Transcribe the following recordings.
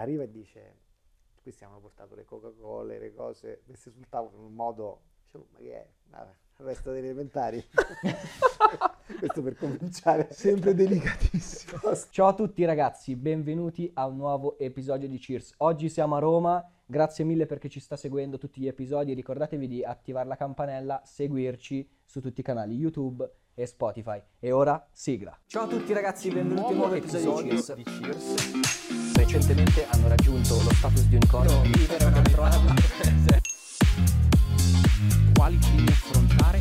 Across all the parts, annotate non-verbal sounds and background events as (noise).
arriva e dice, questi hanno portato le Coca-Cola, le cose, messe sul tavolo in un modo, dicevo, ma che è? Ah, il resto degli elementari. (laughs) Questo per cominciare. Sempre delicatissimo. Ciao a tutti ragazzi, benvenuti a un nuovo episodio di Cheers. Oggi siamo a Roma, grazie mille perché ci sta seguendo tutti gli episodi. Ricordatevi di attivare la campanella, seguirci su tutti i canali YouTube e Spotify. E ora sigla. Ciao a tutti ragazzi, benvenuti a un nuovo episodio, di Cheers. Di Cheers. Recentemente hanno raggiunto lo status di unicorno. No, vivere un altro anno. (laughs) Quali temi affrontare?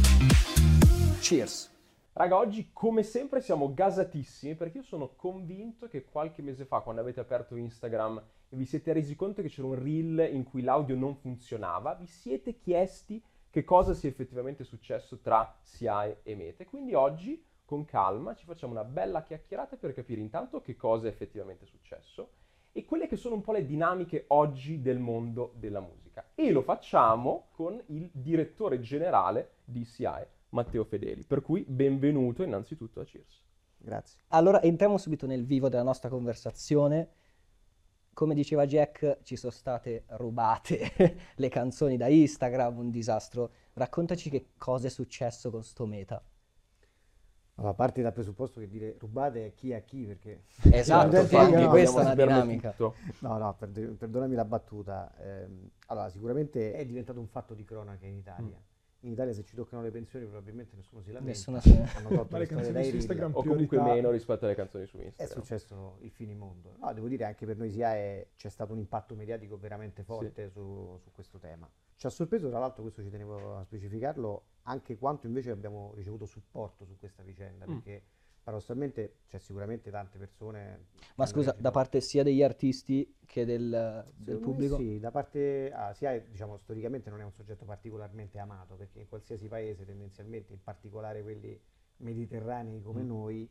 Cheers. Raga, oggi come sempre siamo gasatissimi perché io sono convinto che qualche mese fa, quando avete aperto Instagram e vi siete resi conto che c'era un reel in cui l'audio non funzionava, vi siete chiesti che cosa sia effettivamente successo tra SIAE e Mete. Quindi oggi, con calma, ci facciamo una bella chiacchierata per capire intanto che cosa è effettivamente successo e quelle che sono un po' le dinamiche oggi del mondo della musica. E lo facciamo con il direttore generale di SIAE, Matteo Fedeli. Per cui benvenuto innanzitutto a Cheers. Grazie. Allora entriamo subito nel vivo della nostra conversazione. Come diceva Jack, ci sono state rubate (laughs) le canzoni da Instagram, un disastro. Raccontaci che cosa è successo con sto meta. Allora, parti dal presupposto che dire rubate è chi a chi, perché... Esatto, (laughs) infatti, no, questa è una dinamica. Tutto. No, no, perdonami la battuta. Eh, allora, sicuramente è diventato un fatto di cronaca in Italia. Mm in Italia se ci toccano le pensioni probabilmente nessuno si lamenta. Nessuno si Hanno tolto le canzoni su Instagram o comunque meno rispetto alle canzoni su Instagram. È successo il finimondo. No, devo dire anche per noi SIAE c'è stato un impatto mediatico veramente forte sì. su, su, questo tema. Ci ha sorpreso, tra l'altro, questo ci tenevo a specificarlo, anche quanto invece abbiamo ricevuto supporto su questa vicenda, mm. perché paradossalmente c'è sicuramente tante persone. Ma scusa, da parte sia degli artisti che del, del pubblico? Sì, da parte ah, sia diciamo storicamente non è un soggetto particolarmente amato perché in qualsiasi paese tendenzialmente, in particolare quelli mediterranei come mm. noi,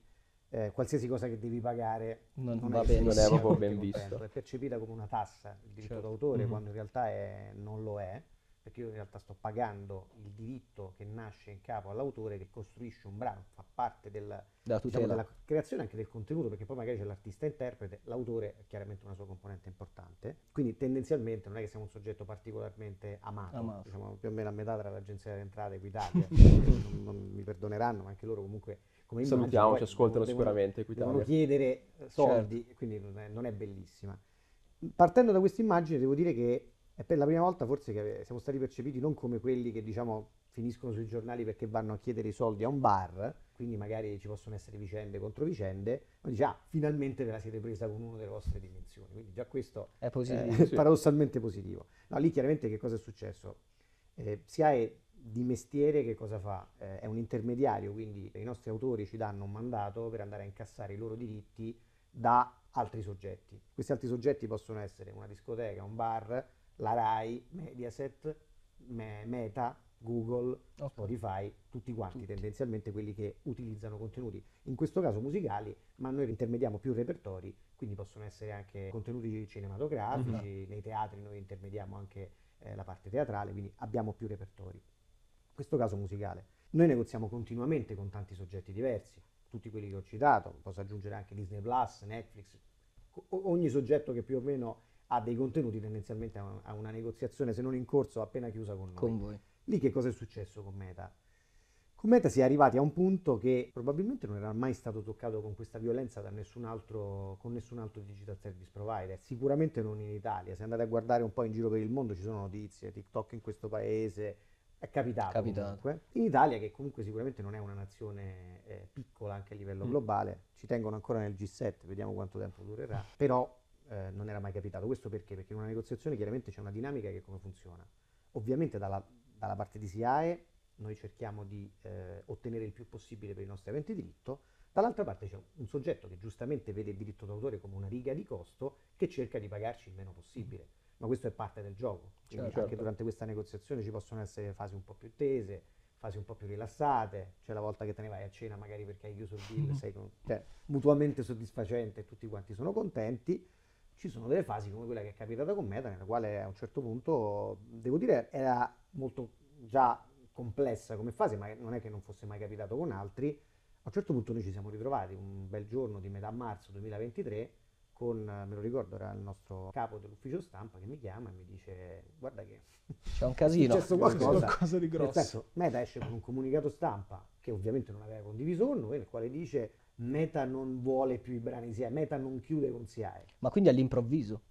eh, qualsiasi cosa che devi pagare non, non va bene, non è proprio ben visto. È percepita come una tassa il diritto certo. d'autore mm-hmm. quando in realtà è, non lo è perché io in realtà sto pagando il diritto che nasce in capo all'autore che costruisce un brano, fa parte del, diciamo, della creazione anche del contenuto, perché poi magari c'è l'artista interprete, l'autore è chiaramente una sua componente importante, quindi tendenzialmente non è che siamo un soggetto particolarmente amato, amato. diciamo più o meno a metà tra l'agenzia delle entrate e Equitalia, (laughs) non, non, mi perdoneranno, ma anche loro comunque come Salutiamo, ci ascoltano devono, sicuramente Equitalia. Devono chiedere eh, soldi, certo. quindi non è, non è bellissima. Partendo da questa immagine devo dire che è per la prima volta forse che siamo stati percepiti non come quelli che diciamo finiscono sui giornali perché vanno a chiedere i soldi a un bar, quindi magari ci possono essere vicende contro vicende, ma dice ah, finalmente ve la siete presa con uno delle vostre dimensioni, quindi già questo è positivo, eh, (laughs) sì. paradossalmente positivo. No, lì chiaramente che cosa è successo? Eh, è di mestiere che cosa fa? Eh, è un intermediario, quindi i nostri autori ci danno un mandato per andare a incassare i loro diritti da altri soggetti. Questi altri soggetti possono essere una discoteca, un bar, la RAI, Mediaset, Me- Meta, Google, okay. Spotify, tutti quanti tutti. tendenzialmente quelli che utilizzano contenuti, in questo caso musicali, ma noi intermediamo più repertori, quindi possono essere anche contenuti cinematografici, mm-hmm. nei teatri noi intermediamo anche eh, la parte teatrale, quindi abbiamo più repertori. In questo caso musicale. Noi negoziamo continuamente con tanti soggetti diversi, tutti quelli che ho citato, posso aggiungere anche Disney Plus, Netflix, ogni soggetto che più o meno ha dei contenuti tendenzialmente a una negoziazione, se non in corso, appena chiusa con noi. Con voi. Lì che cosa è successo con Meta? Con Meta si è arrivati a un punto che probabilmente non era mai stato toccato con questa violenza da nessun altro, con nessun altro digital service provider, sicuramente non in Italia. Se andate a guardare un po' in giro per il mondo ci sono notizie, TikTok in questo paese, è capitato, capitato. comunque. In Italia, che comunque sicuramente non è una nazione eh, piccola anche a livello mm. globale, ci tengono ancora nel G7, vediamo quanto tempo durerà, però eh, non era mai capitato. Questo perché? Perché in una negoziazione chiaramente c'è una dinamica che come funziona. Ovviamente dalla, dalla parte di SIAE noi cerchiamo di eh, ottenere il più possibile per i nostri aventi diritto, dall'altra parte c'è un soggetto che giustamente vede il diritto d'autore come una riga di costo che cerca di pagarci il meno possibile. Ma questo è parte del gioco. Quindi certo. anche durante questa negoziazione ci possono essere fasi un po' più tese, fasi un po' più rilassate, c'è la volta che te ne vai a cena magari perché hai chiuso il deal, (laughs) sei con, cioè, mutuamente soddisfacente e tutti quanti sono contenti, ci sono delle fasi come quella che è capitata con Meta, nella quale a un certo punto, devo dire, era molto già complessa come fase, ma non è che non fosse mai capitato con altri. A un certo punto noi ci siamo ritrovati un bel giorno di metà marzo 2023 con, me lo ricordo, era il nostro capo dell'ufficio stampa che mi chiama e mi dice guarda che (laughs) C'è un casino. è successo qualcosa. Qualcosa di Nel grosso. senso, Meta esce con un comunicato stampa che ovviamente non aveva condiviso con noi, nel quale dice Meta non vuole più i brani SIAE, Meta non chiude con SIAE. Ma quindi all'improvviso.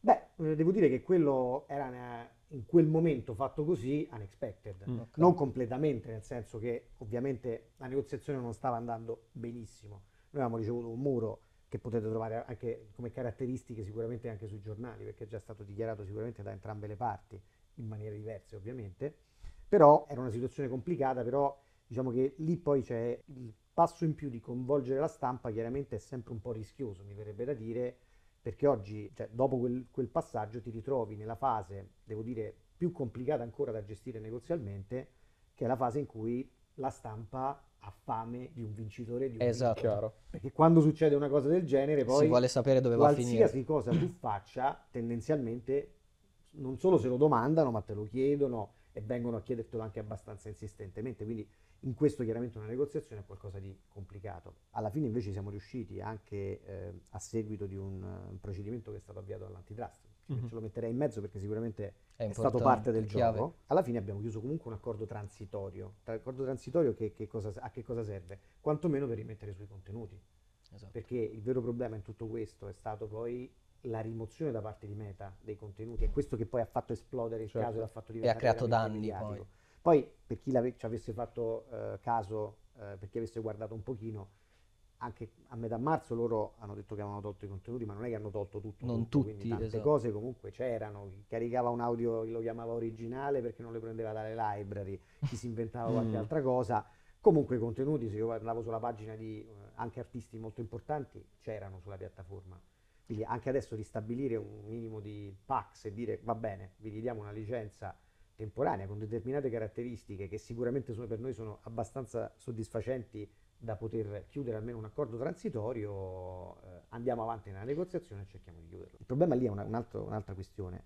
Beh, eh, devo dire che quello era in quel momento fatto così unexpected. Mm. Ok. Non completamente, nel senso che ovviamente la negoziazione non stava andando benissimo. Noi avevamo ricevuto un muro che potete trovare anche come caratteristiche sicuramente anche sui giornali, perché è già stato dichiarato sicuramente da entrambe le parti, in maniere diverse ovviamente. Però era una situazione complicata, però diciamo che lì poi c'è il passo in più di coinvolgere la stampa, chiaramente è sempre un po' rischioso, mi verrebbe da dire, perché oggi, cioè, dopo quel, quel passaggio, ti ritrovi nella fase, devo dire, più complicata ancora da gestire negozialmente, che è la fase in cui la stampa ha fame di un vincitore di un Esatto. Chiaro. Perché quando succede una cosa del genere, poi si vuole sapere dove va a finire. qualsiasi cosa tu faccia, tendenzialmente non solo se lo domandano, ma te lo chiedono e vengono a chiedertelo anche abbastanza insistentemente. Quindi in questo chiaramente una negoziazione è qualcosa di complicato. Alla fine invece siamo riusciti anche eh, a seguito di un, un procedimento che è stato avviato dall'antitrust. Mhm. Ce lo metterei in mezzo perché sicuramente È è stato parte del chiave. gioco. Alla fine abbiamo chiuso comunque un accordo transitorio. L'accordo transitorio che, che cosa- a che cosa serve? Quantomeno per rimettere sui contenuti. Esatto. Perché il vero problema in tutto questo è stato poi la rimozione da parte di Meta dei contenuti. È questo che poi ha fatto esplodere il Certo. caso e l'ha fatto E diventare ha creato danni mediatico. Poi, per chi ci avesse fatto eh, caso, eh, per chi avesse guardato un pochino, anche a metà marzo loro hanno detto che avevano tolto i contenuti, ma non è che hanno tolto tutto. Non tutto, tutti, quindi tante esatto. cose comunque c'erano. Chi caricava un audio lo chiamava originale perché non le prendeva dalle library, chi si inventava (laughs) qualche Mm. altra cosa. Comunque i contenuti, se io andavo sulla pagina di eh, anche artisti molto importanti, c'erano sulla piattaforma. Quindi anche adesso ristabilire un minimo di pax e dire va bene, vi ridiamo una licenza temporanea con determinate caratteristiche che sicuramente sono- per noi sono abbastanza soddisfacenti da poter chiudere almeno un accordo transitorio, eh, andiamo avanti nella negoziazione e cerchiamo di chiuderlo. Il problema lì è una- un altro- un'altra questione.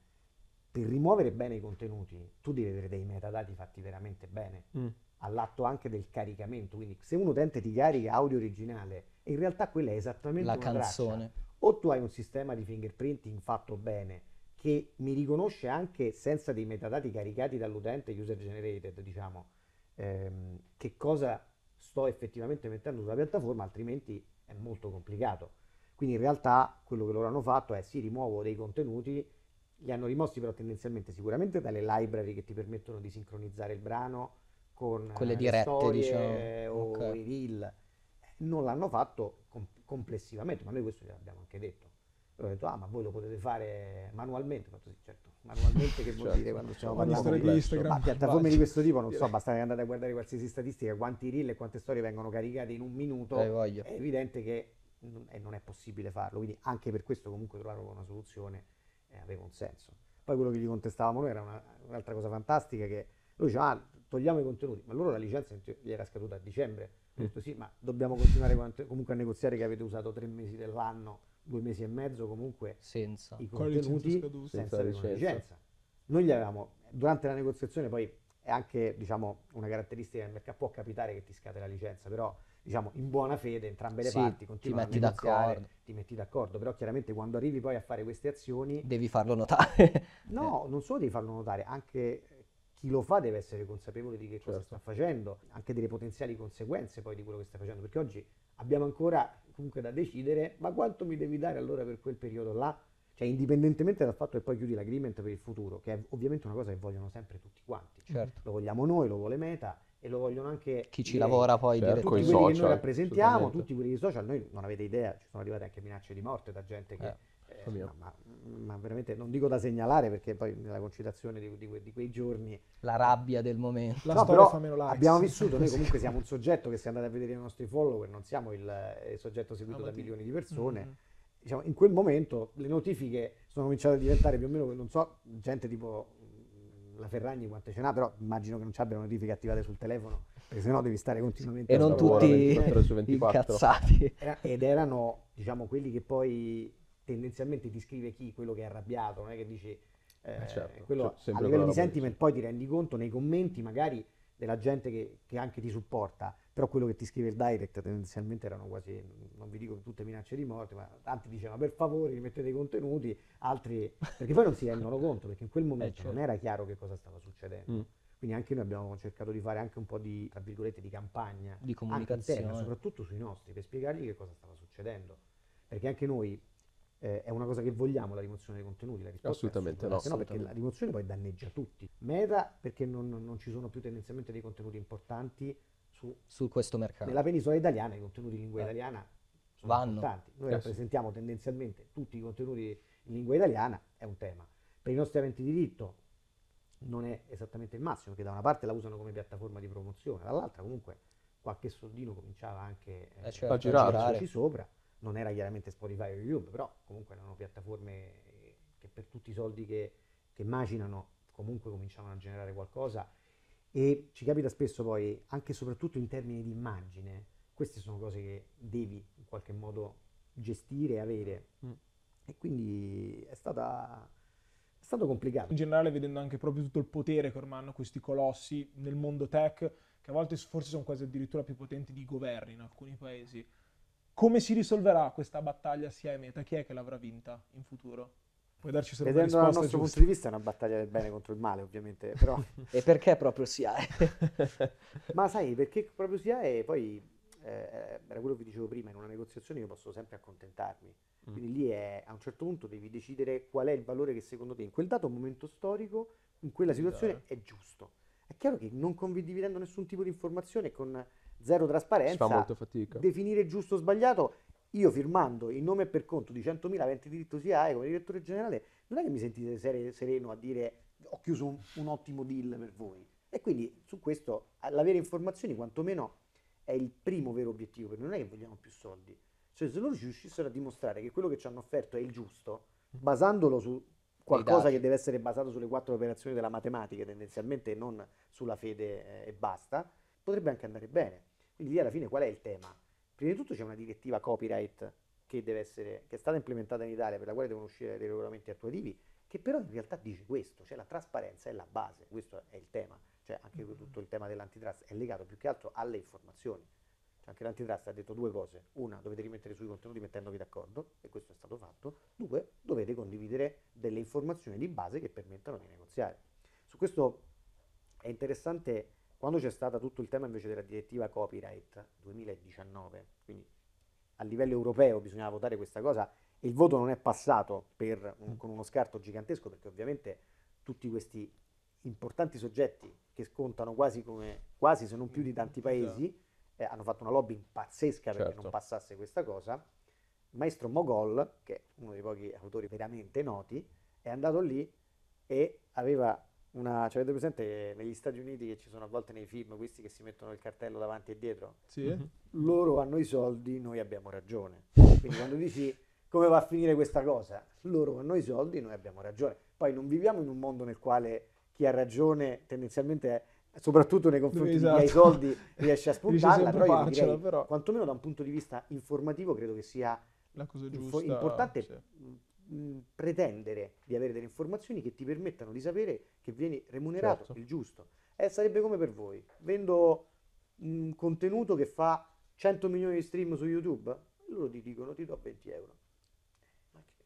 Per rimuovere bene i contenuti, tu devi avere dei metadati fatti veramente bene Mm. all'atto anche del caricamento. Quindi se un utente ti carica audio originale in realtà quella è esattamente La una traccia, canzone. o tu hai un sistema di fingerprinting fatto bene che mi riconosce anche senza dei metadati caricati dall'utente user generated, diciamo, ehm, che cosa sto effettivamente mettendo sulla piattaforma, altrimenti è molto complicato. Quindi in realtà quello che loro hanno fatto è sì, rimuovo dei contenuti, li hanno rimossi però tendenzialmente sicuramente dalle library che ti permettono di sincronizzare il brano con Quelle eh, le dirette, storie diciamo. o Ok. i reel. Non l'hanno fatto com- complessivamente, ma noi questo gliel'abbiamo anche detto. Hanno detto, ah, ma voi lo potete fare manualmente? Ho fatto sì, certo. Manualmente che (laughs) vuol Certo. dire quando stiamo parlando di. Instagram. ma piattaforme di questo tipo, non so, basta che andate a guardare qualsiasi statistica, quanti reel e quante storie vengono caricate in un minuto, voglia. è evidente che non è, non è possibile farlo, quindi anche per questo comunque trovare una soluzione eh, aveva un senso. Poi quello che gli contestavamo noi era una- un'altra cosa fantastica che lui diceva, ah, togliamo i contenuti, ma loro la licenza gli era scaduta a dicembre, ho detto sì, ma dobbiamo continuare comunque a negoziare che avete usato tre mesi dell'anno, due mesi e mezzo comunque Senza. i Con la licenza contenuti senza, Senza licenza. licenza. Noi gli avevamo, durante la negoziazione poi è anche diciamo, una caratteristica del mercato, può capitare che ti scade la licenza, però diciamo in buona fede entrambe le Sì, parti ti continuano a metti negoziare, d'accordo. ti metti d'accordo, però chiaramente quando arrivi poi a fare queste azioni, Devi farlo notare. no, non solo devi farlo notare, anche chi lo fa deve essere consapevole di che cosa Certo. sta facendo, anche delle potenziali conseguenze poi di quello che stai facendo, perché oggi abbiamo ancora comunque da decidere, ma quanto mi devi dare allora per quel periodo là? Cioè, indipendentemente dal fatto che poi chiudi l'agreement per il futuro, che è ovviamente una cosa che vogliono sempre tutti quanti. certo. Lo vogliamo noi, lo vuole Meta e lo vogliono anche Chi ci lavora poi Certo, tutti quelli che social, noi rappresentiamo, tutti quelli di social, noi non avete idea, ci sono arrivate anche minacce di morte da gente che... Eh. No, ma, ma veramente non dico da segnalare perché poi nella concitazione di, di di quei giorni La rabbia del momento. La No, storia però fa meno likes. abbiamo vissuto, noi comunque (laughs) siamo un soggetto che se andate a vedere i nostri follower non siamo il, eh, soggetto seguito da Amati. milioni di persone. Mm. Diciamo, in quel momento le notifiche sono cominciate a diventare più o meno, non so, gente tipo mm, la Ferragni quante ce n'ha, però immagino che non ci abbiano notifiche attivate sul telefono, perché sennò devi stare continuamente E a non tutti 24 su 24. incazzati. Era- ed erano, diciamo, quelli che poi tendenzialmente ti scrive chi, quello che è arrabbiato, non è che dici... eh, certo, quello cioè, a livello di sentiment poi ti rendi conto nei commenti magari della gente che, che anche ti supporta, però quello che ti scrive il direct tendenzialmente erano quasi, non vi dico tutte minacce di morte, ma tanti dicevano per favore rimettete i contenuti, altri perché poi non si rendono conto, perché in quel momento certo. non era chiaro che cosa stava succedendo. Mm. Quindi anche noi abbiamo cercato di fare anche un po' di, tra virgolette, di campagna, Di comunicazione. interna, soprattutto sui nostri, per spiegargli che cosa stava succedendo. Perché anche noi eh, è una cosa che vogliamo la rimozione dei contenuti, la risposta è Assolutamente no. assolutamente no, perché la rimozione poi danneggia tutti. Meta perché non, non ci sono più tendenzialmente dei contenuti importanti su, Su questo mercato. nella penisola italiana, i contenuti in lingua Eh. italiana sono Vanno. importanti. Noi Eh sì. rappresentiamo tendenzialmente tutti i contenuti in lingua italiana, è un tema. Per i nostri aventi diritto non è esattamente il massimo, perché da una parte la usano come piattaforma di promozione, dall'altra comunque qualche soldino cominciava anche Eh, eh, certo, a girare. girarci sopra. Non era chiaramente Spotify o YouTube, però comunque erano piattaforme che per tutti i soldi che, che macinano comunque cominciavano a generare qualcosa e ci capita spesso poi, anche e soprattutto in termini di immagine, queste sono cose che devi in qualche modo gestire e avere. Mm. E quindi è, stata, è stato complicato. in generale vedendo anche proprio tutto il potere che ormai hanno questi colossi nel mondo tech, che a volte forse sono quasi addirittura più potenti di governi in alcuni paesi. Come si risolverà questa battaglia sia e meta? Chi è che l'avrà vinta in futuro? Puoi darci solo una Vedendo dal nostro giusta? punto di vista è una battaglia del bene contro il male, ovviamente, però (laughs) E perché proprio si ha? (laughs) Ma sai, perché proprio sia e poi eh, era quello che vi dicevo prima, in una negoziazione io posso sempre accontentarmi. Mm. Quindi lì è, a un certo punto devi decidere qual è il valore che secondo te in quel dato momento storico, in quella situazione è giusto. È chiaro che non condividendo nessun tipo di informazione con zero trasparenza, fa molta fatica. definire giusto o sbagliato, io firmando in nome e per conto di 100.000 aventi diritto SIAE come direttore generale, non è che mi sentite sere- sereno a dire ho chiuso un, un ottimo deal per voi. E quindi su questo l'avere informazioni quantomeno è il primo vero obiettivo, perché non è che vogliamo più soldi. Cioè se loro ci riuscissero a dimostrare che quello che ci hanno offerto è il giusto, basandolo su qualcosa che deve essere basato sulle quattro operazioni della matematica tendenzialmente e non sulla fede eh, e basta, potrebbe anche andare bene. Quindi lì alla fine qual è il tema? Prima di tutto c'è una direttiva copyright che, deve essere, che è stata implementata in Italia, per la quale devono uscire dei regolamenti attuativi, che però in realtà dice questo, cioè la trasparenza è la base, questo è il tema, cioè anche tutto il tema dell'antitrust è legato più che altro alle informazioni. Cioè anche l'antitrust ha detto due cose, una dovete rimettere sui contenuti mettendovi d'accordo, e questo è stato fatto, due dovete condividere delle informazioni di base che permettano di negoziare. Su questo è interessante quando c'è stato tutto il tema invece della direttiva copyright 2019, quindi a livello europeo bisognava votare questa cosa e il voto non è passato per un- con uno scarto gigantesco perché ovviamente tutti questi importanti soggetti che scontano quasi come quasi se non più di tanti paesi eh, hanno fatto una lobby pazzesca perché Certo. non passasse questa cosa. Il maestro Mogol, che è uno dei pochi autori veramente noti, è andato lì e aveva una. Cioè, avete presente negli Stati Uniti che ci sono a volte nei film questi che si mettono il cartello davanti e dietro? Sì? Mhm. loro hanno i soldi, noi abbiamo ragione. Quindi quando dici come va a finire questa cosa, loro hanno i soldi, noi abbiamo ragione. Poi non viviamo in un mondo nel quale chi ha ragione tendenzialmente, è- soprattutto nei confronti di chi ha i Esatto. soldi, riesce a spuntarla, però io direi, però. quantomeno da un punto di vista informativo, credo che sia importante sì. Mh, pretendere di avere delle informazioni che ti permettano di sapere che vieni remunerato Certo. il giusto. E sarebbe come per voi. Vendo un contenuto che fa 100 milioni di stream su YouTube, loro ti dicono ti do 20 euro. Ma che-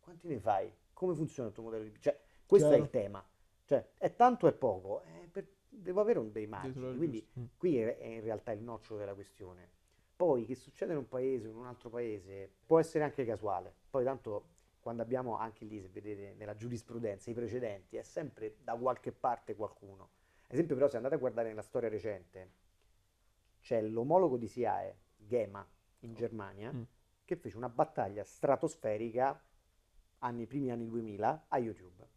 quanti ne fai? Come funziona il tuo modello di... Cioè, questo è Chiaro. il tema. Cioè, è tanto o è poco? Eh, per- devo avere un dei margini. Quindi. Mm. qui è, è in realtà il nocciolo della questione. Poi che succede in un paese o in un altro paese può essere anche casuale. Poi tanto quando abbiamo anche lì, se vedete nella giurisprudenza, i precedenti, è sempre da qualche parte qualcuno. Ad esempio però se andate a guardare nella storia recente, c'è l'omologo di SIAE, GEMA, in Germania, Mm. che fece una battaglia stratosferica anni, primi anni 2000 a YouTube.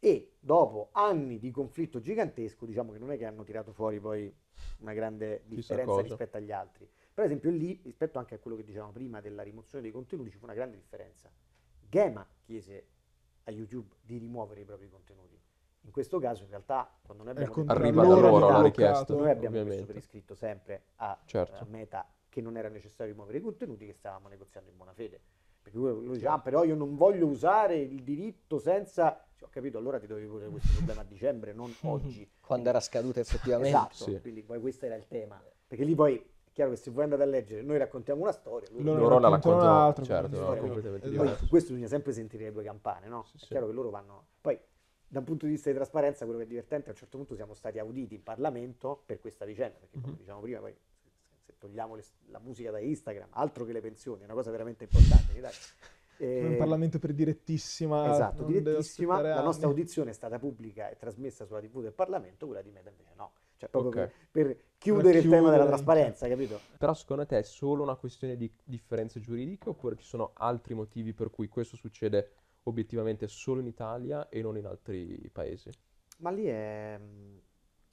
E dopo anni di conflitto gigantesco, diciamo che non è che hanno tirato fuori poi una grande differenza rispetto agli altri. Per esempio lì, rispetto anche a quello che dicevamo prima della rimozione dei contenuti, ci fu una grande differenza. Gema chiese a YouTube di rimuovere i propri contenuti. In questo caso, in realtà, quando noi abbiamo Arriva da loro la richiesta. noi abbiamo messo ovviamente. per iscritto sempre a, Certo. a Meta che non era necessario rimuovere i contenuti che stavamo negoziando in buona fede. Perché lui, lui dice, ah, però io non voglio usare il diritto senza... Cioè, capito, allora ti dovevi porre questo problema a dicembre, non (laughs) oggi. Quando era scaduta effettivamente. Esatto, Sì. quindi poi questo era il tema. Perché lì poi chiaro che se voi andate a leggere, noi raccontiamo una storia, loro- Loro Loro la raccontano un'altra, certo, Storia, completamente. Poi su questo bisogna sempre sentire le due campane, no? Sì, è sì. chiaro che loro vanno... Poi, da un punto di vista di trasparenza, quello che è divertente, a un certo punto siamo stati auditi in Parlamento per questa vicenda, perché come Mhm. diciamo prima, poi se, togliamo le- la musica da Instagram, altro che le pensioni, è una cosa veramente importante in (laughs) Italia. Eh, Un Parlamento per direttissima. Esatto, direttissima. La nostra anni. audizione è stata pubblica e trasmessa sulla TV del Parlamento, quella di Meta invece no. Cioè, proprio Ok. per, per chiudere il tema della trasparenza, capito? Però secondo te è solo una questione di differenze giuridiche oppure ci sono altri motivi per cui questo succede obiettivamente solo in Italia e non in altri paesi? Ma lì è...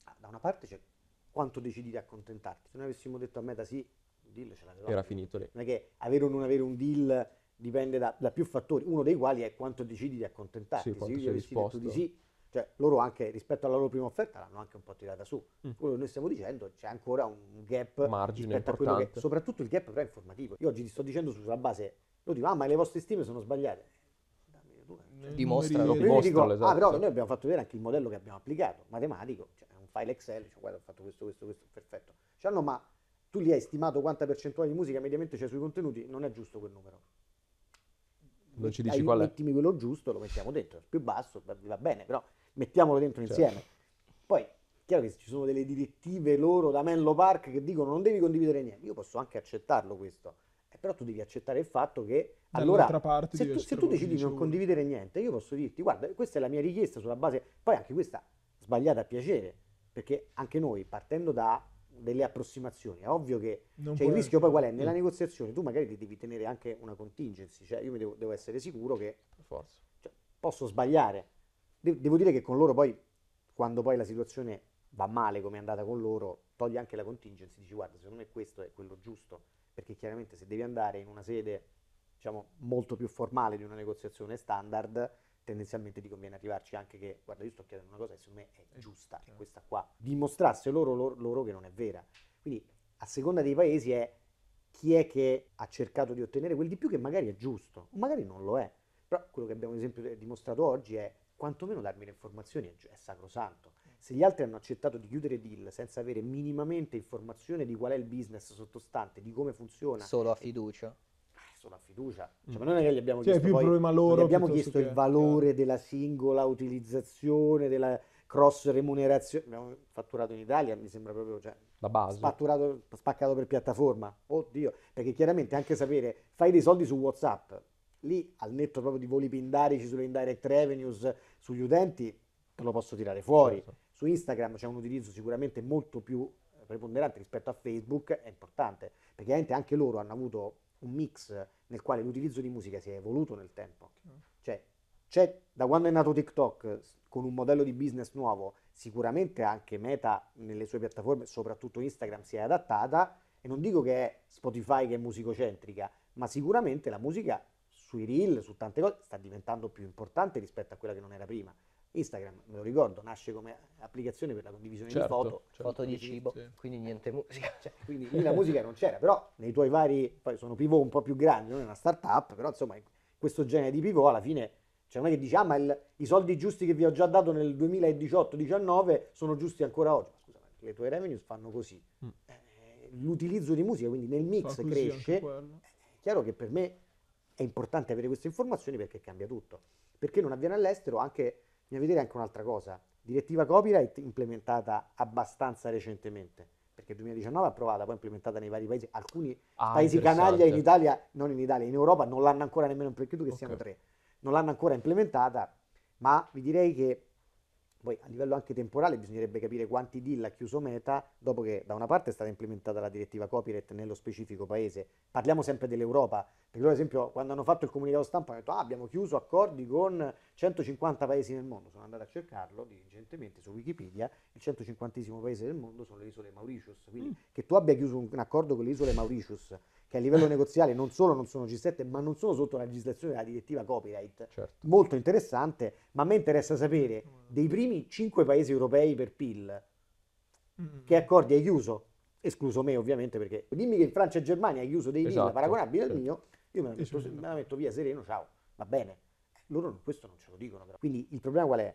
ah, Da una parte c'è quanto decidi di accontentarti. Se noi avessimo detto a Meta sì, il deal ce l'avevamo. Era finito lì. Non è che avere o non avere un deal dipende da, da più fattori, uno dei quali è quanto decidi di accontentarti. Sì, Se io gli avessi detto di disposto. sì, cioè loro anche rispetto alla loro prima offerta l'hanno anche un po' tirata su. Mm. Quello che noi stiamo dicendo c'è ancora un gap Margine rispetto a quello che, importante. soprattutto il gap però è informativo. Io oggi ti sto dicendo sulla base, lo dico, ah ma le vostre stime sono sbagliate. Dammi tu, cioè, Dimostralo. gli dico, Dimostralo, ah però noi abbiamo fatto vedere anche il modello che abbiamo applicato, matematico, cioè un file Excel, cioè, guarda ho fatto questo, questo, questo, perfetto. Cioè, no, ma tu li hai stimato quanta percentuale di musica mediamente c'è sui contenuti, non è giusto quel numero. Non ci dici ai- qual è? Mettimi quello giusto, lo mettiamo dentro, più basso, va bene, però mettiamolo dentro Certo. insieme. Poi, chiaro che ci sono delle direttive loro da Menlo Park che dicono non devi condividere niente, io posso anche accettarlo questo, Eh, però tu devi accettare il fatto che allora se tu, se tu decidi di non condividere niente, io posso dirti, guarda, questa è la mia richiesta sulla base, poi anche questa sbagliata a piacere, perché anche noi partendo da delle approssimazioni, è ovvio che cioè, il rischio poi qual è? Nella Mm. negoziazione tu magari ti devi tenere anche una contingency, cioè io mi devo, devo essere sicuro che cioè, posso sbagliare. De- devo dire che con loro poi, quando poi la situazione va male come è andata con loro, togli anche la contingency, dici guarda, secondo me questo è quello giusto, perché chiaramente se devi andare in una sede, diciamo, molto più formale di una negoziazione standard, tendenzialmente ti conviene arrivarci anche che, guarda, io sto chiedendo una cosa che secondo me è giusta, è questa qua. Dimostrasse loro, loro, loro che non è vera. Quindi, a seconda dei paesi è chi è che ha cercato di ottenere quel di più che magari è giusto, o magari non lo è. Però quello che abbiamo ad esempio dimostrato oggi è quantomeno darmi le informazioni è, è sacrosanto. Se gli altri hanno accettato di chiudere deal senza avere minimamente informazione di qual è il business sottostante, di come funziona, Solo a fiducia. eh, solo a fiducia. Cioè, Mm. ma non è che gli abbiamo Sì, è chiesto poi, loro abbiamo chiesto il valore della singola utilizzazione, della cross remunerazione. Abbiamo fatturato in Italia, mi sembra proprio, cioè, La base. fatturato, spaccato per piattaforma. Oddio, perché chiaramente anche sapere, fai dei soldi su WhatsApp, lì al netto proprio di voli pindarici sulle indirect revenues sugli utenti, te lo posso tirare fuori. Certo. Su Instagram c'è un utilizzo sicuramente molto più preponderante rispetto a Facebook, è importante, perché anche loro hanno avuto un mix nel quale l'utilizzo di musica si è evoluto nel tempo. Cioè, c'è da quando è nato TikTok con un modello di business nuovo, sicuramente anche Meta nelle sue piattaforme, soprattutto Instagram, si è adattata e non dico che è Spotify che è musicocentrica, ma sicuramente la musica sui reel, su tante cose, sta diventando più importante rispetto a quella che non era prima. Instagram, me lo ricordo, nasce come applicazione per la condivisione Certo, di foto, certo. Foto di cibo, sì. quindi niente musica. (laughs) cioè, quindi lì la musica non c'era, però nei tuoi vari, poi sono pivot un po' più grandi, non è una startup, però insomma in questo genere di pivot alla fine, cioè non è che dici, ah ma il- i soldi giusti che vi ho già dato nel 2018-19 sono giusti ancora oggi, ma scusa, ma le tue revenues fanno così. Mm. Eh, l'utilizzo di musica, quindi nel mix cresce, è chiaro che per me è importante avere queste informazioni perché cambia tutto. Perché non avviene all'estero anche, bisogna vedere anche un'altra cosa, direttiva copyright implementata abbastanza recentemente, perché il 2019 è approvata, poi implementata nei vari paesi, alcuni Ah, paesi canaglia in Italia, non in Italia, in Europa non l'hanno ancora nemmeno, perché credo che siano Ok. tre, non l'hanno ancora implementata, ma vi direi che poi a livello anche temporale bisognerebbe capire quanti deal ha chiuso Meta dopo che da una parte è stata implementata la direttiva copyright nello specifico paese. Parliamo sempre dell'Europa, perché loro ad esempio quando hanno fatto il comunicato stampa hanno detto ah, abbiamo chiuso accordi con 150 paesi nel mondo. Sono andato a cercarlo diligentemente su Wikipedia, il 150 paese del mondo sono le isole Mauritius, quindi che tu abbia chiuso un, un accordo con le isole Mauritius che a livello negoziale non solo non sono G7 ma non sono sotto la legislazione della direttiva copyright Certo. molto interessante, ma a me interessa sapere dei primi 5 paesi europei per PIL Mm. che accordi hai chiuso, escluso me ovviamente perché dimmi che in Francia e Germania hai chiuso dei deal Esatto, paragonabili al certo. mio, io me la, metto, me la metto via sereno, ciao, va bene. loro questo non ce lo dicono però. Quindi il problema qual è?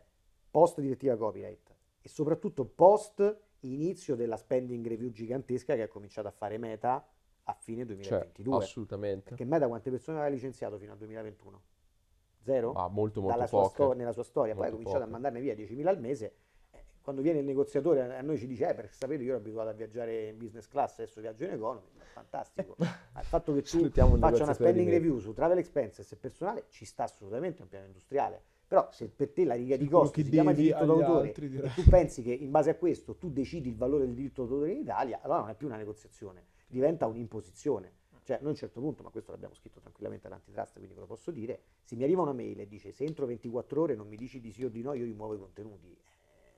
Post direttiva copyright e soprattutto post inizio della spending review gigantesca che ha cominciato a fare Meta a fine 2022. Cioè, assolutamente. Perché Meta quante persone aveva licenziato fino al 2021? Zero? Ah, molto molto Dalla sua sto- nella sua storia. Poi ha Molto cominciato poche. a mandarne via 10.000 al mese. Eh, Quando viene il negoziatore a noi ci dice, eh, per sapere io ero abituato a viaggiare in business class, adesso viaggio in economy, fantastico. (laughs) Ma il fatto che tu faccia una spending review su travel expenses e personale ci sta assolutamente un piano industriale. Però se per te la riga di costi si chiama diritto d'autore altri, e tu pensi che in base a questo tu decidi il valore del diritto d'autore in Italia, allora non è più una negoziazione, diventa un'imposizione. Cioè, noi a un certo punto, ma questo l'abbiamo scritto tranquillamente all'antitrust, quindi ve lo posso dire, se mi arriva una mail e dice se entro 24 ore non mi dici di sì o di no, io rimuovo i contenuti.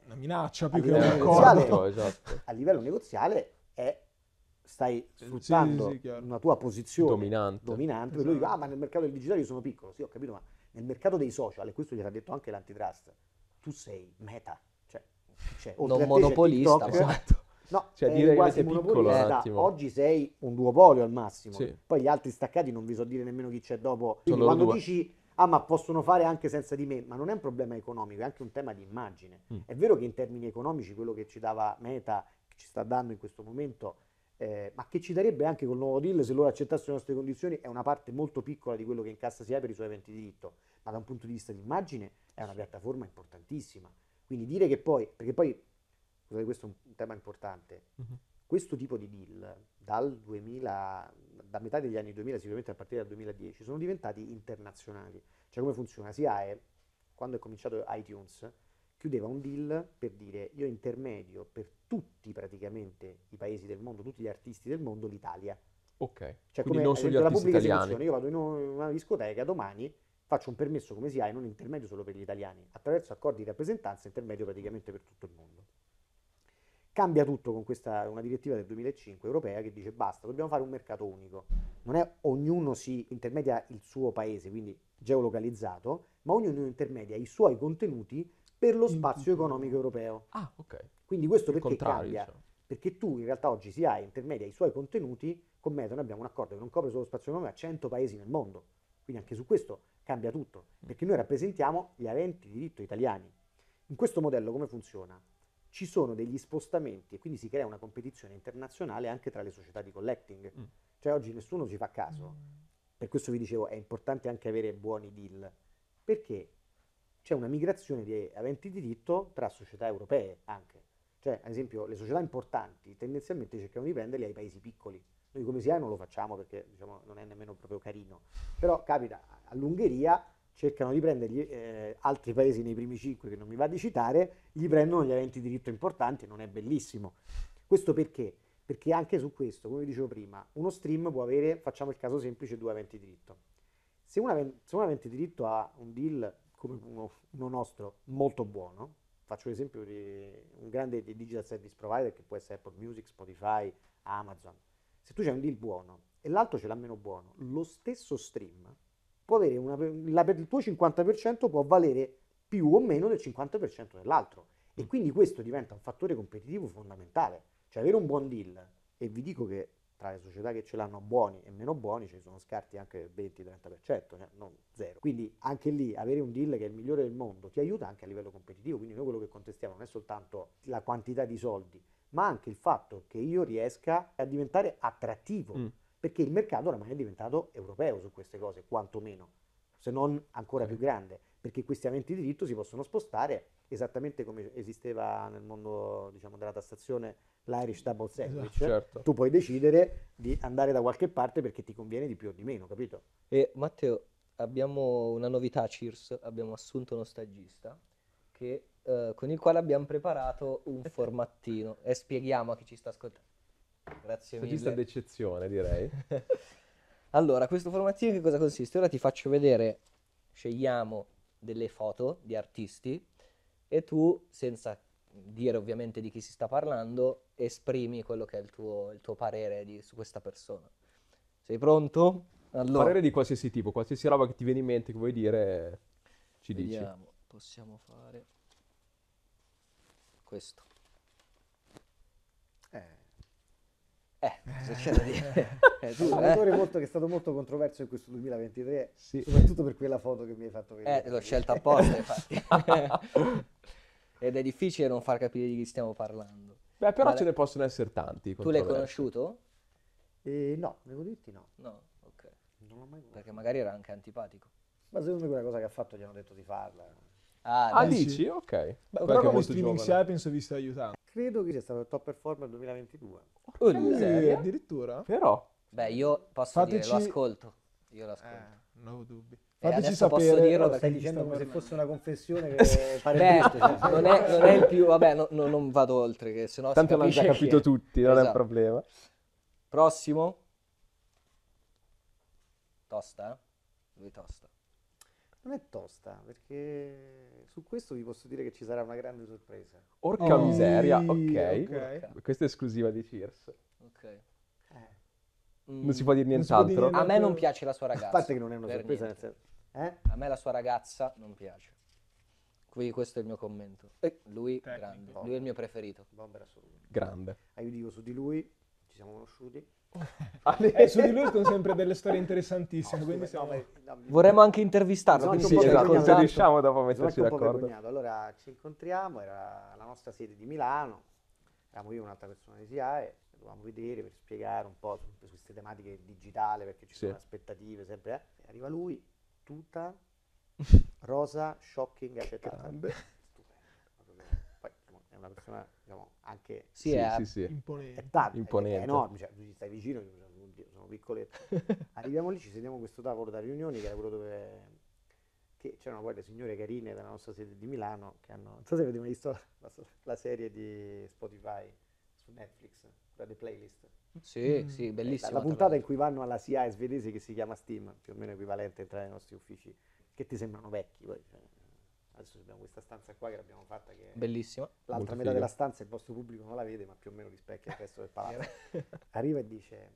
Una minaccia più A che un accordo. esatto, esatto. A livello negoziale è, stai sfruttando sì, sì, una tua posizione Dominante. dominante, perché lui dice, Esatto. ah ma nel mercato del digitale io sono piccolo, sì ho capito, ma nel mercato dei social, e questo gliel'ha detto anche l'antitrust, tu sei meta, cioè? Oltre Non monopolista, TikTok, Esatto. No, Cioè, è dire che quasi avete piccolo un attimo. Oggi sei un duopolio al massimo. Sì. Poi gli altri staccati non vi so dire nemmeno chi c'è dopo. Quindi loro quando dici ah ma possono fare anche senza di me, ma non è un problema economico, è anche un tema di immagine. Mm. È vero che in termini economici quello che ci dava Meta, che ci sta dando in questo momento, eh, ma che ci darebbe anche col nuovo deal se loro accettassero le nostre condizioni, è una parte molto piccola di quello che incassa SIA per i suoi eventi di diritto, ma da un punto di vista di immagine è una piattaforma importantissima. Quindi dire che poi, perché poi, scusate questo è un tema importante, Mhm. questo tipo di deal dal 2000, da metà degli anni 2000, sicuramente a partire dal 2010, sono diventati internazionali. Cioè come funziona? SIAE, quando è cominciato iTunes, chiudeva un deal per dire io intermedio per tutti praticamente i paesi del mondo, tutti gli artisti del mondo, l'Italia. Ok. Cioè Quindi come non solo gli artisti pubblica italiani. io vado in un- una discoteca domani, faccio un permesso come SIAE, non intermedio solo per gli italiani, attraverso accordi di rappresentanza intermedio praticamente per tutto il mondo. Cambia tutto con questa, una direttiva del 2005 europea che dice basta, dobbiamo fare un mercato unico. Non è ognuno si intermedia il suo paese, quindi geolocalizzato, ma ognuno intermedia i suoi contenuti per lo spazio economico europeo. Ah, ok. Quindi questo Il perché cambia? diciamo. Perché tu in realtà oggi si hai intermedia i suoi contenuti, con Meta noi abbiamo un accordo che non copre solo lo spazio economico, ma 100 paesi nel mondo. Quindi anche su questo cambia tutto, perché noi rappresentiamo gli aventi diritto italiani. In questo modello come funziona? Ci sono degli spostamenti e quindi si crea una competizione internazionale anche tra le società di collecting. Mm. Cioè oggi nessuno ci fa caso. Per questo vi dicevo, è importante anche avere buoni deal, perché c'è una migrazione di aventi diritto tra società europee anche. Cioè, ad esempio, le società importanti tendenzialmente cercano di prenderli ai paesi piccoli. Noi come SIAE non lo facciamo perché diciamo, non è nemmeno proprio carino. Però capita, all'Ungheria cercano di prendergli eh, altri paesi nei primi cinque che non mi va di citare, gli prendono gli aventi diritto importanti non è bellissimo. Questo perché? Perché anche su questo, come vi dicevo prima, uno stream può avere, facciamo il caso semplice, due aventi diritto. Se un, avente diritto ha un deal come uno, uno nostro molto buono, faccio l'esempio di un grande di digital service provider che può essere Apple Music, Spotify, Amazon. Se tu c'hai un deal buono e l'altro ce l'ha meno buono, lo stesso stream può avere una, la, il tuo 50% può valere più o meno del 50% dell'altro. E quindi questo diventa un fattore competitivo fondamentale. Cioè avere un buon deal, e vi dico che tra le società che ce l'hanno buoni e meno buoni ci sono scarti anche del 20-30%, cioè non zero. Quindi anche lì avere un deal che è il migliore del mondo ti aiuta anche a livello competitivo. Quindi noi quello che contestiamo non è soltanto la quantità di soldi, ma anche il fatto che io riesca a diventare attrattivo. Mm. Perché il mercato oramai è diventato europeo su queste cose, quantomeno, se non ancora più grande, perché questi aventi diritto si possono spostare esattamente come esisteva nel mondo diciamo, della tassazione l'Irish Double Sandwich. Certo. Tu puoi decidere di andare da qualche parte perché ti conviene di più o di meno, capito? E Matteo, abbiamo una novità a Cheers, abbiamo assunto uno stagista che, eh, con il quale abbiamo preparato un formattino e spieghiamo a chi ci sta ascoltando. Grazie mille. d'eccezione, direi. (laughs) Allora, questo formattino che cosa consiste? Ora ti faccio vedere, scegliamo delle foto di artisti e tu, senza dire ovviamente di chi si sta parlando, esprimi quello che è il tuo, il tuo parere di- su questa persona. Sei pronto? Allora, Parere di qualsiasi tipo, qualsiasi roba che ti viene in mente, che vuoi dire, ci dici. vediamo, possiamo fare questo. Eh, Eh, cosa c'è da dire? Eh, tu, Un eh? autore molto- che è stato molto controverso in questo 2023, Sì. soprattutto per quella foto che mi hai fatto vedere. Eh, l'ho scelta apposta, infatti. (laughs) Ed è difficile non far capire di chi stiamo parlando. Beh, però Vale. ce ne possono essere tanti. Tu l'hai conosciuto? Eh, no, devo dirti no, No, ok. non l'ho mai conosciuto. Perché magari era anche antipatico. Ma secondo me quella cosa che ha fatto gli hanno detto di farla. Ah, Ah, sì. dici? Ok. Beh, però come streaming giovane. CI penso vi stia aiutando. Credo che sia stato il top performer 2022. Uh, Che miseria. addirittura? Però, Beh, io posso dire, Fateci- lo ascolto. Io lo ascolto. Eh, non ho dubbi. E Fateci adesso posso sapere. dirlo Lo perché stai dicendo come se fosse una confessione che (laughs) pare Beh, brutto, cioè. non è, (laughs) non è il più... Vabbè, no- no- non vado oltre, che sennò tanto l'hanno già capito è. tutti, non è un Esatto. problema. Prossimo. Tosta, eh? Lui tosta. Non è tosta, perché su questo vi posso dire che ci sarà una grande sorpresa. Orca Oh, miseria, ok. ok. Questa è esclusiva di Cheers. Ok. Eh, Mm, Non si può dire si può dire nient'altro. A me non piace la sua a ragazza. parte che non è una sorpresa, nel senso... Eh? A me la sua ragazza non piace. Qui questo è il mio commento. E lui, grande. Lui è il mio preferito. Bomber assoluto. Grande. Ah, io dico su di lui, ci siamo conosciuti. Eh, su di lui sono sempre delle storie interessantissime, No, quindi scusa, siamo... no, Vorremmo anche intervistarlo, No, quindi sì, esatto, se riusciamo dopo a metterci d'accordo. Allora ci incontriamo, era la nostra sede di Milano, eravamo io e un'altra persona di SIAE, dovevamo vedere per spiegare un po' su, queste tematiche digitali perché ci Sì. sono aspettative sempre. eh. Arriva lui, tuta, (laughs) rosa, shocking, eccetera. grande. Stupendo. proprio. Poi diciamo, è una persona diciamo, anche Sì, è- sì, sì. è Imponente. tanto, è- Imponente. È, enorme, cioè, tu ci stai vicino, io sono, oddio, sono piccoletto. (laughs) Arriviamo lì, ci sediamo a questo tavolo da riunioni che era quello dove che c'erano poi le signore carine della nostra sede di Milano che hanno, non so se avete mai visto la, la serie di Spotify su Netflix, quella dei playlist. Sì, Mm. sì, Eh, bellissimo. La, la puntata in cui vanno alla SIAE svedese che si chiama Steam, più o meno equivalente a entrare nei nostri uffici, che ti sembrano vecchi. Poi, cioè, adesso abbiamo questa stanza qua che l'abbiamo fatta che Bellissima. l'altra metà figa. della stanza il vostro pubblico non la vede, ma più o meno rispecchia il resto del palazzo. (laughs) Arriva e dice: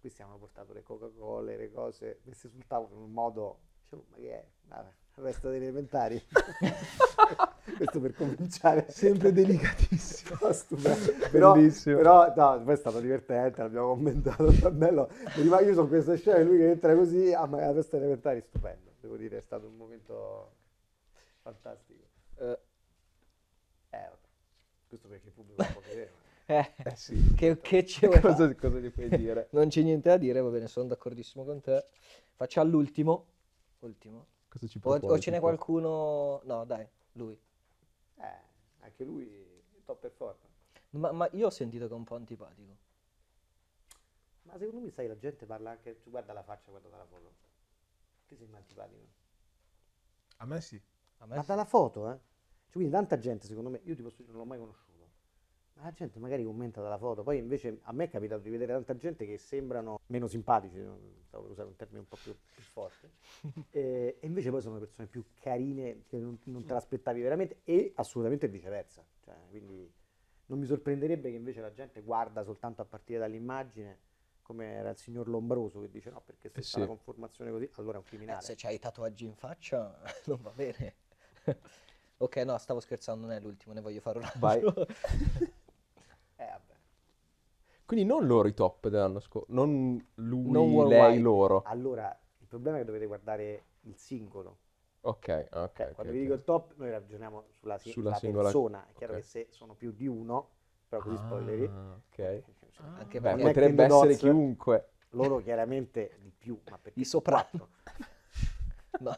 Questi hanno portato le Coca-Cola, le cose messe sul tavolo in un modo. Dicevo, ma che è? Ah, Resta delle elementari. (laughs) Questo per cominciare. Sempre delicatissimo. (laughs) No, stupendo. Però, Bellissimo. però no, poi è stato divertente, l'abbiamo commentato, è bello. Io sono questa scena, lui che entra così, ah, ma la festa elementare, stupendo. Devo dire, è stato un momento fantastico. Eh, Eh, vabbè. Questo perché il pubblico non può vedere. (laughs) eh, Eh sì. che, che fare? cosa, cosa gli puoi dire? (laughs) Non c'è niente da dire, va bene, sono d'accordissimo con te. Facciamo l'ultimo. Ultimo. Cosa ci O, proponi, o ce n'è qualcuno... No, dai, lui. Eh, anche lui top performer. Ma, ma io ho sentito che è un po' antipatico. Ma secondo me, sai, la gente parla anche. Tu guarda la faccia, guarda dalla foto. Ti sembra antipatico. A me sì. Ma dalla foto, eh? Cioè, quindi tanta gente, secondo me, io ti posso dire, non l'ho mai conosciuto. Ma la gente magari commenta dalla foto. Poi invece a me è capitato di vedere tanta gente che sembrano meno simpatici, stavo per usare un termine un po' più, più forte. (laughs) e, e invece poi sono persone più carine che non, non te l'aspettavi veramente e assolutamente viceversa. Cioè, quindi non mi sorprenderebbe che invece la gente guarda soltanto a partire dall'immagine, come era il signor Lombroso che dice no, perché se Eh sì. la conformazione così, allora è un Eh, criminale. se c'hai i tatuaggi in faccia (laughs) non va bene. (laughs) ok, no, stavo scherzando, non è l'ultimo, ne voglio fare un altro. Vai. (laughs) Eh, vabbè. Quindi non loro i top dell'anno scorso, non lui, Non lei, loro. Allora, il problema è che dovete guardare il singolo. Ok, ok. Cioè, ok, quando ok. vi dico il top, noi ragioniamo sulla, si- Sulla la singola- persona. È chiaro che se sono più di uno, però così spoileri. Ah, ok. Anche Beh, perché Connecting potrebbe essere dots. chiunque. Loro chiaramente di più, ma perché I sono soprano. quattro. (laughs) No.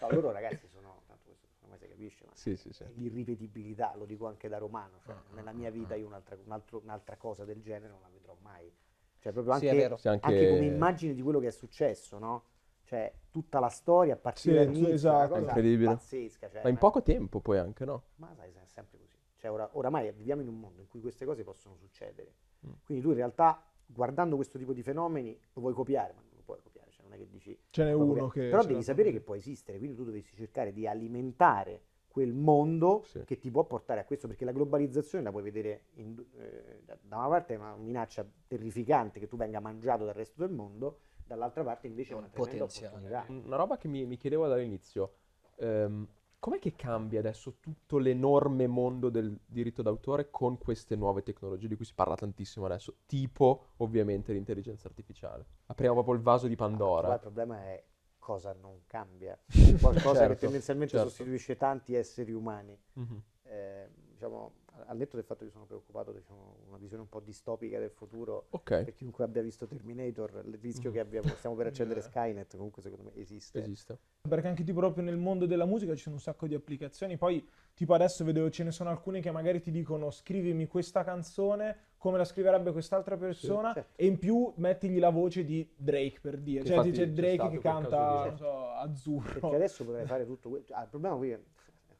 No, loro ragazzi sono, tanto questo ormai si capisce, ma Sì, sì, sì. l'irripetibilità, lo dico anche da romano. Cioè, nella mia vita io un'altra, un altro- un'altra cosa del genere non la vedrò mai. Cioè, proprio Sì, anche. Sì, anche- anche come immagine di quello che è successo, no? Cioè, tutta la storia a partire Sì, dall'inizio, esatto. è una cosa Incredibile. pazzesca. Cioè, Ma in poco tempo poi anche, no? Ma sai, è sempre così. Cioè, ora- oramai viviamo in un mondo in cui queste cose possono succedere. Mm. Quindi tu in realtà, guardando questo tipo di fenomeni, lo vuoi copiare, ma non lo puoi copiare. Cioè, non è che dici... Ce n'è uno copiare. che... Però devi sapere che può esistere, quindi tu dovresti cercare di alimentare quel mondo Sì. che ti può portare a questo, perché la globalizzazione la puoi vedere in eh, da una parte è una minaccia terrificante che tu venga mangiato dal resto del mondo, dall'altra parte invece è una tremenda potenziale. opportunità. Una roba che mi, mi chiedevo dall'inizio. ehm, Com'è che cambia adesso tutto l'enorme mondo del diritto d'autore con queste nuove tecnologie di cui si parla tantissimo adesso, tipo ovviamente l'intelligenza artificiale? Apriamo proprio il vaso di Pandora. il problema è cosa non cambia, (laughs) qualcosa che Certo, tendenzialmente certo. sostituisce tanti esseri umani. Mhm. Eh, diciamo, al netto del fatto che sono preoccupato, diciamo, una visione un po' distopica del futuro, Ok, per chiunque abbia visto Terminator, il rischio Mhm. che abbiamo, stiamo per accendere. (laughs) Skynet, comunque secondo me esiste. esiste. Perché anche tipo proprio nel mondo della musica ci sono un sacco di applicazioni. Poi, tipo adesso vedevo ce ne sono alcune che magari ti dicono scrivimi questa canzone come la scriverebbe quest'altra persona certo. e in più mettigli la voce di Drake per dire. Che cioè c'è Drake che canta, non so, azzurro. Perché adesso potrei fare tutto questo. Ah, il problema qui è,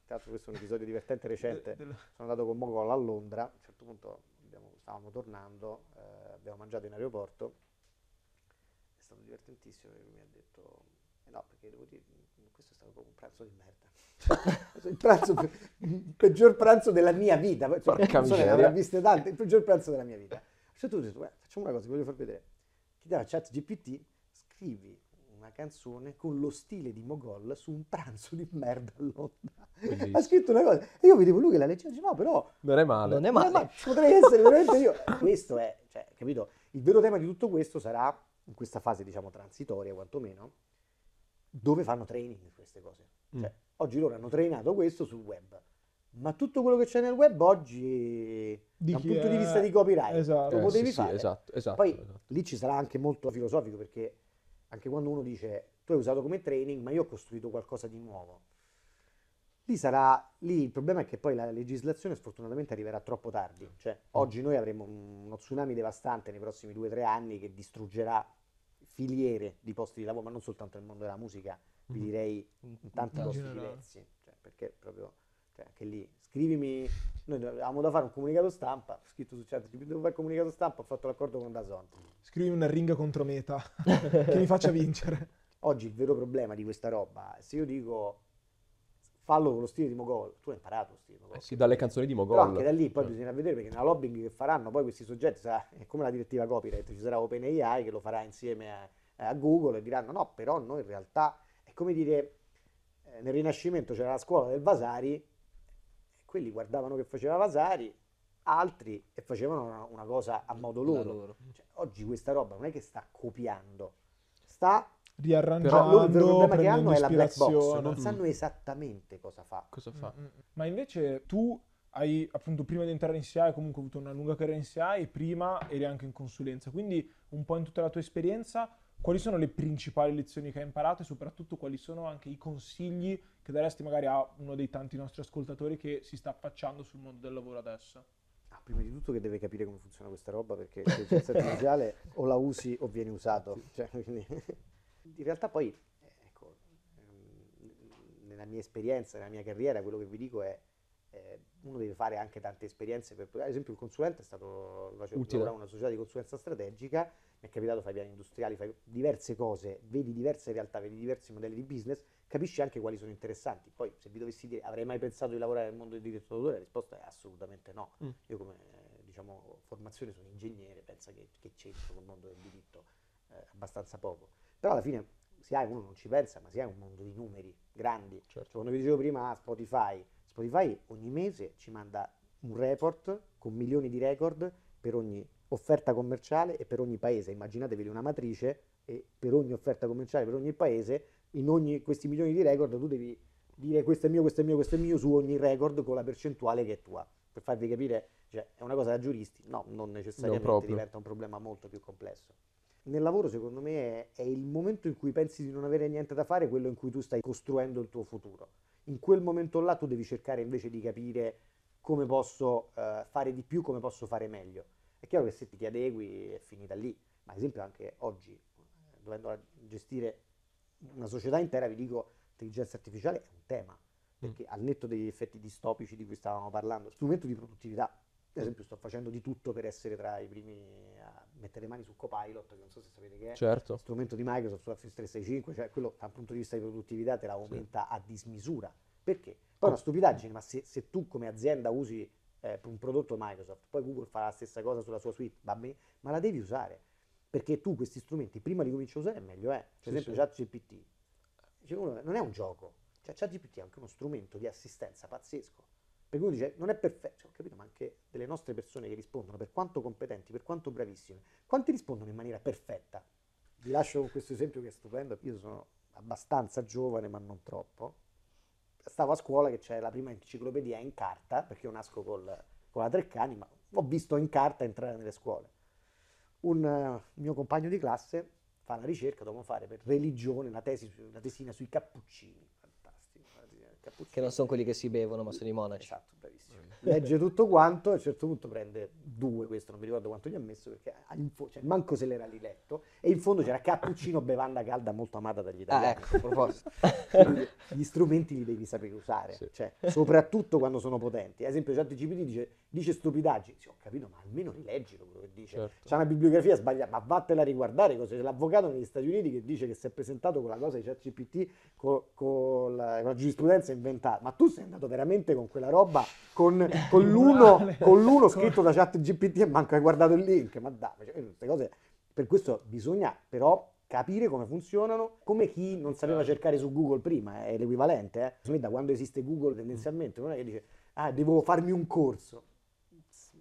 tra l'altro questo è un episodio divertente (laughs) recente, sono andato con Mogol a Londra, a un certo punto abbiamo- stavamo tornando, eh, abbiamo mangiato in aeroporto, è stato divertentissimo perché mi ha detto, eh no perché devo dire, questo è stato proprio un pranzo di merda. (laughs) il, pranzo, il peggior pranzo della mia vita, cioè, Porca non so, ne avrà viste tante, il peggior pranzo della mia vita. A un certo punto ho detto, facciamo una cosa, ti voglio far vedere. Chiediamo a chat GPT, scrivi una canzone con lo stile di Mogol su un pranzo di merda a Londra. Bellissimo. Ha scritto una cosa e io vedevo lui che la leggeva e dicevo, no però Non è male. Non è ma- male. ma potrei essere veramente io. Questo è, cioè, capito? Il vero tema di tutto questo sarà, in questa fase diciamo transitoria quantomeno, dove fanno training queste cose. Cioè, Mm. oggi loro hanno trainato questo sul web, ma tutto quello che c'è nel web oggi, Di da un punto di è- vista di copyright, Esatto. lo Eh, potevi sì, sì, fare. esatto, esatto, Poi esatto. lì ci sarà anche molto filosofico perché anche quando uno dice tu hai usato come training ma io ho costruito qualcosa di nuovo. Lì sarà, lì il problema è che poi la legislazione sfortunatamente arriverà troppo tardi. Cioè, oggi noi avremo uno tsunami devastante nei prossimi due o tre anni che distruggerà filiere di posti di lavoro, ma non soltanto nel mondo della musica, vi Mhm. direi in tanti posti generale. diversi. Cioè, perché proprio, cioè, anche lì, scrivimi, noi avevamo da fare un comunicato stampa, ho scritto su chat, devo fare il comunicato stampa, ho fatto l'accordo con Dazon. Scrivi una ringa contro meta (laughs) che mi faccia vincere. Oggi il vero problema di questa roba, è se io dico fallo con lo stile di Mogol, tu hai imparato lo stile di Mogol. Eh sì, dalle canzoni di Mogol. Però anche da lì poi Cioè, bisogna vedere perché nella lobbying che faranno poi questi soggetti sarà è come la direttiva copyright, ci sarà OpenAI che lo farà insieme a, a Google e diranno no, però noi in realtà è come dire eh, nel Rinascimento c'era la scuola del Vasari quelli guardavano che faceva Vasari, altri e facevano una, una cosa a modo loro. loro. Cioè, oggi questa roba non è che sta copiando, sta Riarrangiando, però loro il problema che hanno è la black box, non Mm. sanno esattamente cosa fa. Cosa fa? Mm, mm. Ma invece tu hai appunto prima di entrare in SIA hai comunque avuto una lunga carriera in SIA e prima eri anche in consulenza, quindi un po' in tutta la tua esperienza quali sono le principali lezioni che hai imparato e soprattutto quali sono anche i consigli che daresti magari a uno dei tanti nostri ascoltatori che si sta affacciando sul mondo del lavoro adesso? Ah, prima di tutto che deve capire come funziona questa roba perché l'intelligenza artificiale o la usi o vieni usato. Cioè, quindi- (laughs) in realtà poi, ecco, ehm, nella mia esperienza, nella mia carriera, quello che vi dico è eh, uno deve fare anche tante esperienze. Per, ad esempio il consulente è stato, in una società di consulenza strategica, mi è capitato fai piani industriali, fai diverse cose, vedi diverse realtà, vedi diversi modelli di business, capisci anche quali sono interessanti. Poi se vi dovessi dire avrei mai pensato di lavorare nel mondo del diritto d'autore, la risposta è assolutamente no. Mm. Io come diciamo, formazione sono ingegnere, pensa che, che c'entro col mondo del diritto eh, abbastanza poco. Però alla fine si ha, uno non ci pensa, ma si ha un mondo di numeri grandi. Certo. Cioè, quando vi dicevo prima ah, Spotify, Spotify ogni mese ci manda un report con milioni di record per ogni offerta commerciale e per ogni paese. Immaginatevi una matrice e per ogni offerta commerciale, per ogni paese, in ogni, questi milioni di record tu devi dire questo è mio, questo è mio, questo è mio su ogni record con la percentuale che è tua. Per farvi capire, cioè, è una cosa da giuristi? No, non necessariamente proprio. diventa un problema molto più complesso. Nel lavoro, secondo me, è, è il momento in cui pensi di non avere niente da fare, quello in cui tu stai costruendo il tuo futuro. In quel momento là tu devi cercare invece di capire come posso eh, fare di più, come posso fare meglio. È chiaro che se ti adegui è finita lì, ma ad esempio anche oggi, dovendo gestire una società intera, vi dico, l'intelligenza artificiale è un tema, perché al netto degli effetti distopici di cui stavamo parlando, strumento di produttività. Ad esempio sto facendo di tutto per essere tra i primi a mettere le mani su Copilot, che non so se sapete che è, Certo. strumento di Microsoft su Office 365, cioè quello da un punto di vista di produttività te la aumenta a dismisura. Perché? Poi è una stupidaggine, ma se, se tu come azienda usi eh, un prodotto Microsoft, poi Google fa la stessa cosa sulla sua suite, va bene, ma la devi usare. Perché tu questi strumenti prima di cominciare a usare meglio è. Per Sì, esempio sì. ChatGPT, uno, non è un gioco. Cioè, ChatGPT è anche uno strumento di assistenza pazzesco. Perché uno dice, non è perfetto, cioè, ho capito, ma anche delle nostre persone che rispondono, per quanto competenti, per quanto bravissime, quanti rispondono in maniera perfetta? Vi lascio con questo esempio che è stupendo, io sono abbastanza giovane, ma non troppo. Stavo a scuola che c'è la prima enciclopedia in carta, perché io nasco col, con la Treccani, ma ho visto in carta entrare nelle scuole. Un uh, mio compagno di classe fa la ricerca, dobbiamo fare per religione una, tesi, una tesina sui cappuccini cappuccino. Che non sono quelli che si bevono, ma sono i monaci. Esatto, bravissimo. Legge tutto quanto, a un certo punto prende due, questo non mi ricordo quanto gli ha messo, perché fo- cioè, manco se l'era riletto, e in fondo c'era cappuccino, bevanda calda molto amata dagli italiani. Ah, ecco, a proposito. (laughs) gli strumenti li devi sapere usare, sì. cioè, soprattutto quando sono potenti. Ad esempio ChatGPT dice, dice stupidaggini, sì, ho capito, ma almeno rileggilo quello che dice. Certo. C'è una bibliografia sbagliata, ma vattela a riguardare cose. C'è l'avvocato negli Stati Uniti che dice che si è presentato con la cosa di ChatGPT con, con, la, con la giurisprudenza inventata, ma tu sei andato veramente con quella roba con (laughs) con l'uno, con l'uno scritto da chat GPT e manco hai guardato il link, ma dai, cioè, queste cose, per questo bisogna però capire come funzionano, come chi non sapeva certo. cercare su Google prima, è l'equivalente, eh. da quando esiste Google tendenzialmente, non è che dice, ah, devo farmi un corso,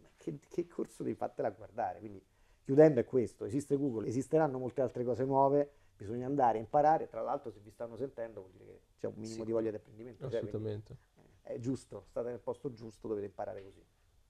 ma che, che corso devi fartela guardare? Quindi chiudendo è questo, esiste Google, esisteranno molte altre cose nuove, bisogna andare a imparare, tra l'altro se vi stanno sentendo vuol dire che c'è un minimo sì. di voglia di apprendimento. Assolutamente. Cioè, è giusto, state nel posto giusto, dovete imparare così.